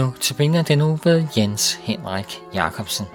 Nu tilbringer den nu ved Jens Henrik Jacobsen.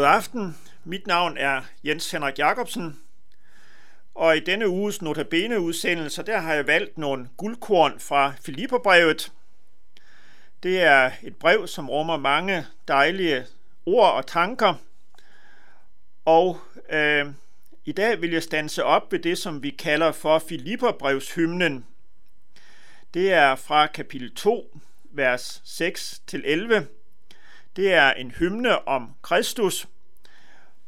God aften. Mit navn er Jens Henrik Jacobsen, og i denne uges notabene udsendelse, der har jeg valgt nogle guldkorn fra Filipperbrevet. Det er et brev, som rummer mange dejlige ord og tanker, og øh, i dag vil jeg stanse op ved det, som vi kalder for Filipperbrevshymnen. Det er fra kapitel 2, vers 6-11, det er en hymne om Kristus,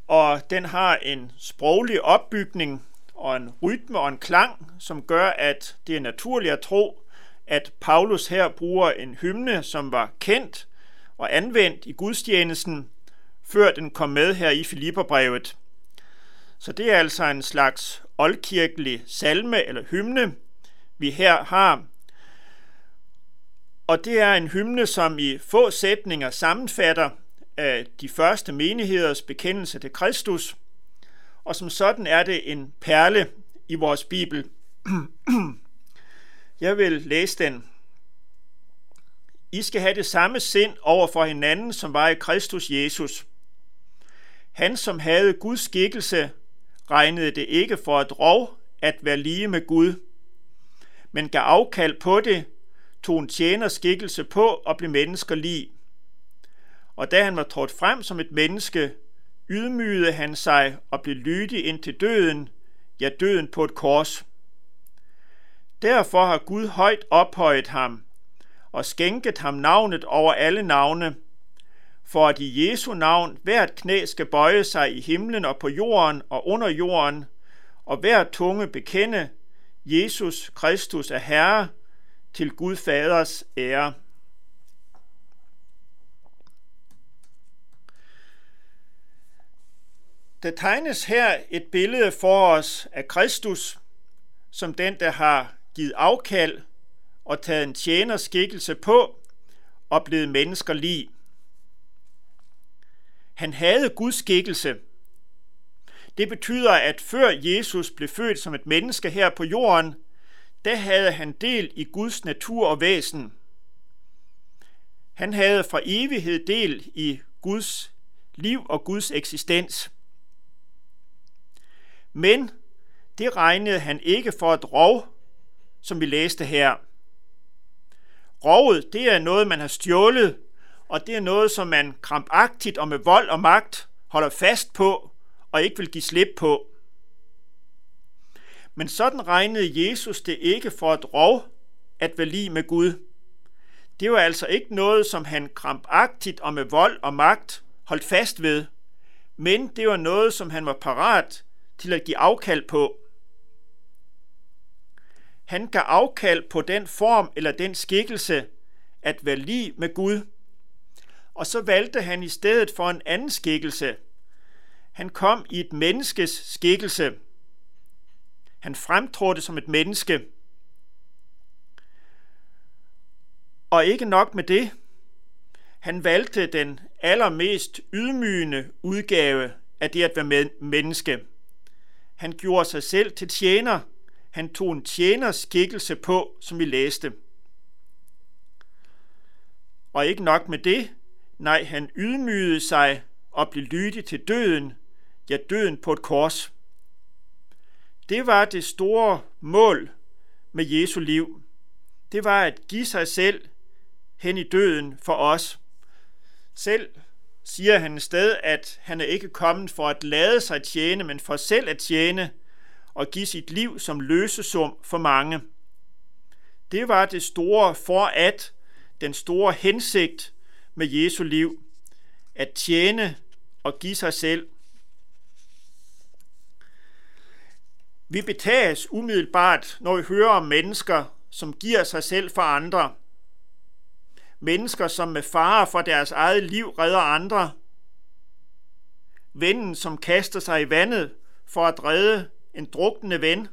og den har en sproglig opbygning og en rytme og en klang, som gør, at det er naturligt at tro, at Paulus her bruger en hymne, som var kendt og anvendt i gudstjenesten, før den kom med her i Filipperbrevet. Så det er altså en slags oldkirkelig salme eller hymne, vi her har, og det er en hymne, som i få sætninger sammenfatter af de første menigheders bekendelse til Kristus, og som sådan er det en perle i vores Bibel. Jeg vil læse den. I skal have det samme sind over for hinanden, som var i Kristus Jesus. Han, som havde Guds skikkelse, regnede det ikke for et rov at være lige med Gud, men gav afkald på det tog en tjener skikkelse på og blev mennesker lig. Og da han var trådt frem som et menneske, ydmygede han sig og blev lydig ind til døden, ja døden på et kors. Derfor har Gud højt ophøjet ham og skænket ham navnet over alle navne, for at i Jesu navn hvert knæ skal bøje sig i himlen og på jorden og under jorden, og hver tunge bekende, Jesus Kristus er Herre, til Gud Faders ære. Der tegnes her et billede for os af Kristus, som den, der har givet afkald og taget en tjenerskikkelse på og blevet mennesker lige. Han havde Guds skikkelse. Det betyder, at før Jesus blev født som et menneske her på jorden, der havde han del i Guds natur og væsen. Han havde fra evighed del i Guds liv og Guds eksistens. Men det regnede han ikke for et rov, som vi læste her. Rovet, det er noget, man har stjålet, og det er noget, som man krampagtigt og med vold og magt holder fast på og ikke vil give slip på. Men sådan regnede Jesus det ikke for et rov at være lige med Gud. Det var altså ikke noget, som han krampagtigt og med vold og magt holdt fast ved, men det var noget, som han var parat til at give afkald på. Han gav afkald på den form eller den skikkelse at være lige med Gud. Og så valgte han i stedet for en anden skikkelse. Han kom i et menneskes skikkelse. Han fremtrådte som et menneske. Og ikke nok med det. Han valgte den allermest ydmygende udgave af det at være menneske. Han gjorde sig selv til tjener. Han tog en tjeners skikkelse på, som vi læste. Og ikke nok med det, nej, han ydmygede sig og blev lydig til døden, ja, døden på et kors. Det var det store mål med Jesu liv. Det var at give sig selv hen i døden for os. Selv siger han et sted, at han er ikke kommet for at lade sig tjene, men for selv at tjene og give sit liv som løsesum for mange. Det var det store for at, den store hensigt med Jesu liv, at tjene og give sig selv. Vi betages umiddelbart, når vi hører om mennesker, som giver sig selv for andre – Mennesker, som med fare for deres eget liv redder andre. Vennen, som kaster sig i vandet for at redde en druknende ven.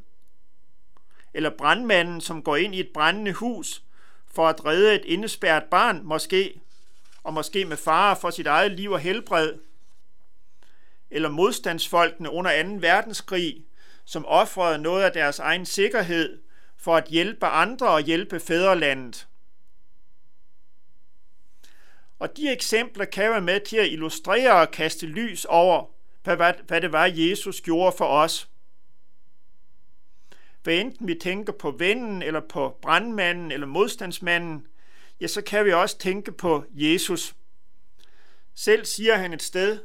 Eller brandmanden, som går ind i et brændende hus for at redde et indespærret barn, måske, og måske med fare for sit eget liv og helbred. Eller modstandsfolkene under 2. verdenskrig, som offrede noget af deres egen sikkerhed for at hjælpe andre og hjælpe fædrelandet. Og de eksempler kan være med til at illustrere og kaste lys over, hvad det var, Jesus gjorde for os. Hvad enten vi tænker på vennen, eller på brandmanden, eller modstandsmanden, ja, så kan vi også tænke på Jesus. Selv siger han et sted,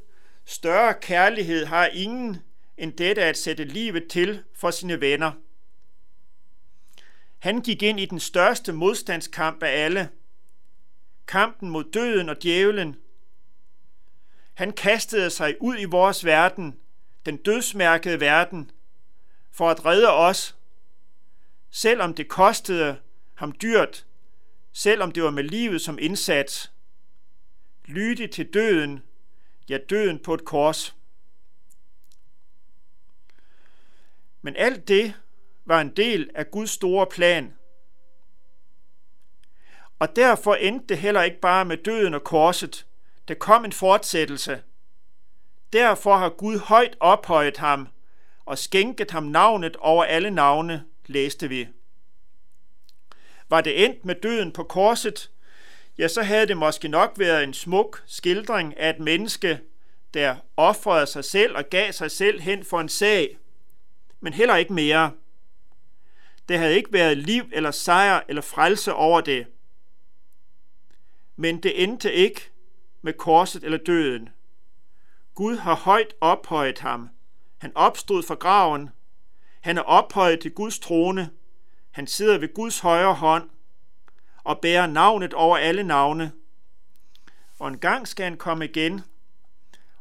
større kærlighed har ingen end dette at sætte livet til for sine venner. Han gik ind i den største modstandskamp af alle – kampen mod døden og djævlen. Han kastede sig ud i vores verden, den dødsmærkede verden, for at redde os, selvom det kostede ham dyrt, selvom det var med livet som indsats. Lydig til døden, ja døden på et kors. Men alt det var en del af Guds store plan – og derfor endte det heller ikke bare med døden og korset. Der kom en fortsættelse. Derfor har Gud højt ophøjet ham og skænket ham navnet over alle navne, læste vi. Var det endt med døden på korset, ja, så havde det måske nok været en smuk skildring af et menneske, der offrede sig selv og gav sig selv hen for en sag, men heller ikke mere. Der havde ikke været liv eller sejr eller frelse over det men det endte ikke med korset eller døden. Gud har højt ophøjet ham. Han opstod fra graven. Han er ophøjet til Guds trone. Han sidder ved Guds højre hånd og bærer navnet over alle navne. og en gang skal han komme igen,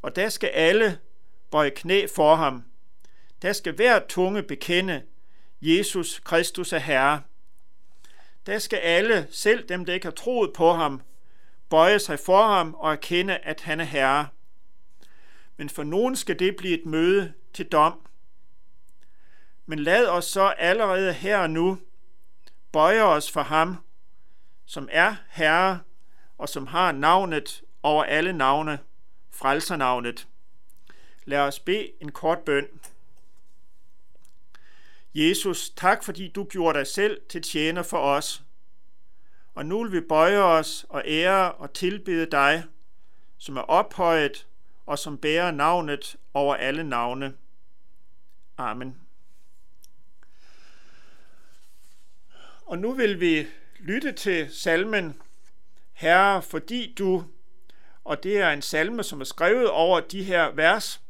og der skal alle bøje knæ for ham. Der skal hver tunge bekende, Jesus Kristus er Herre. Der skal alle, selv dem der ikke har troet på ham, bøje sig for ham og erkende, at han er Herre. Men for nogen skal det blive et møde til dom. Men lad os så allerede her og nu bøje os for ham, som er Herre og som har navnet over alle navne, frelsernavnet. Lad os bede en kort bøn. Jesus, tak fordi du gjorde dig selv til tjener for os. Og nu vil vi bøje os og ære og tilbede dig, som er ophøjet og som bærer navnet over alle navne. Amen. Og nu vil vi lytte til salmen Herre, fordi du, og det er en salme, som er skrevet over de her vers,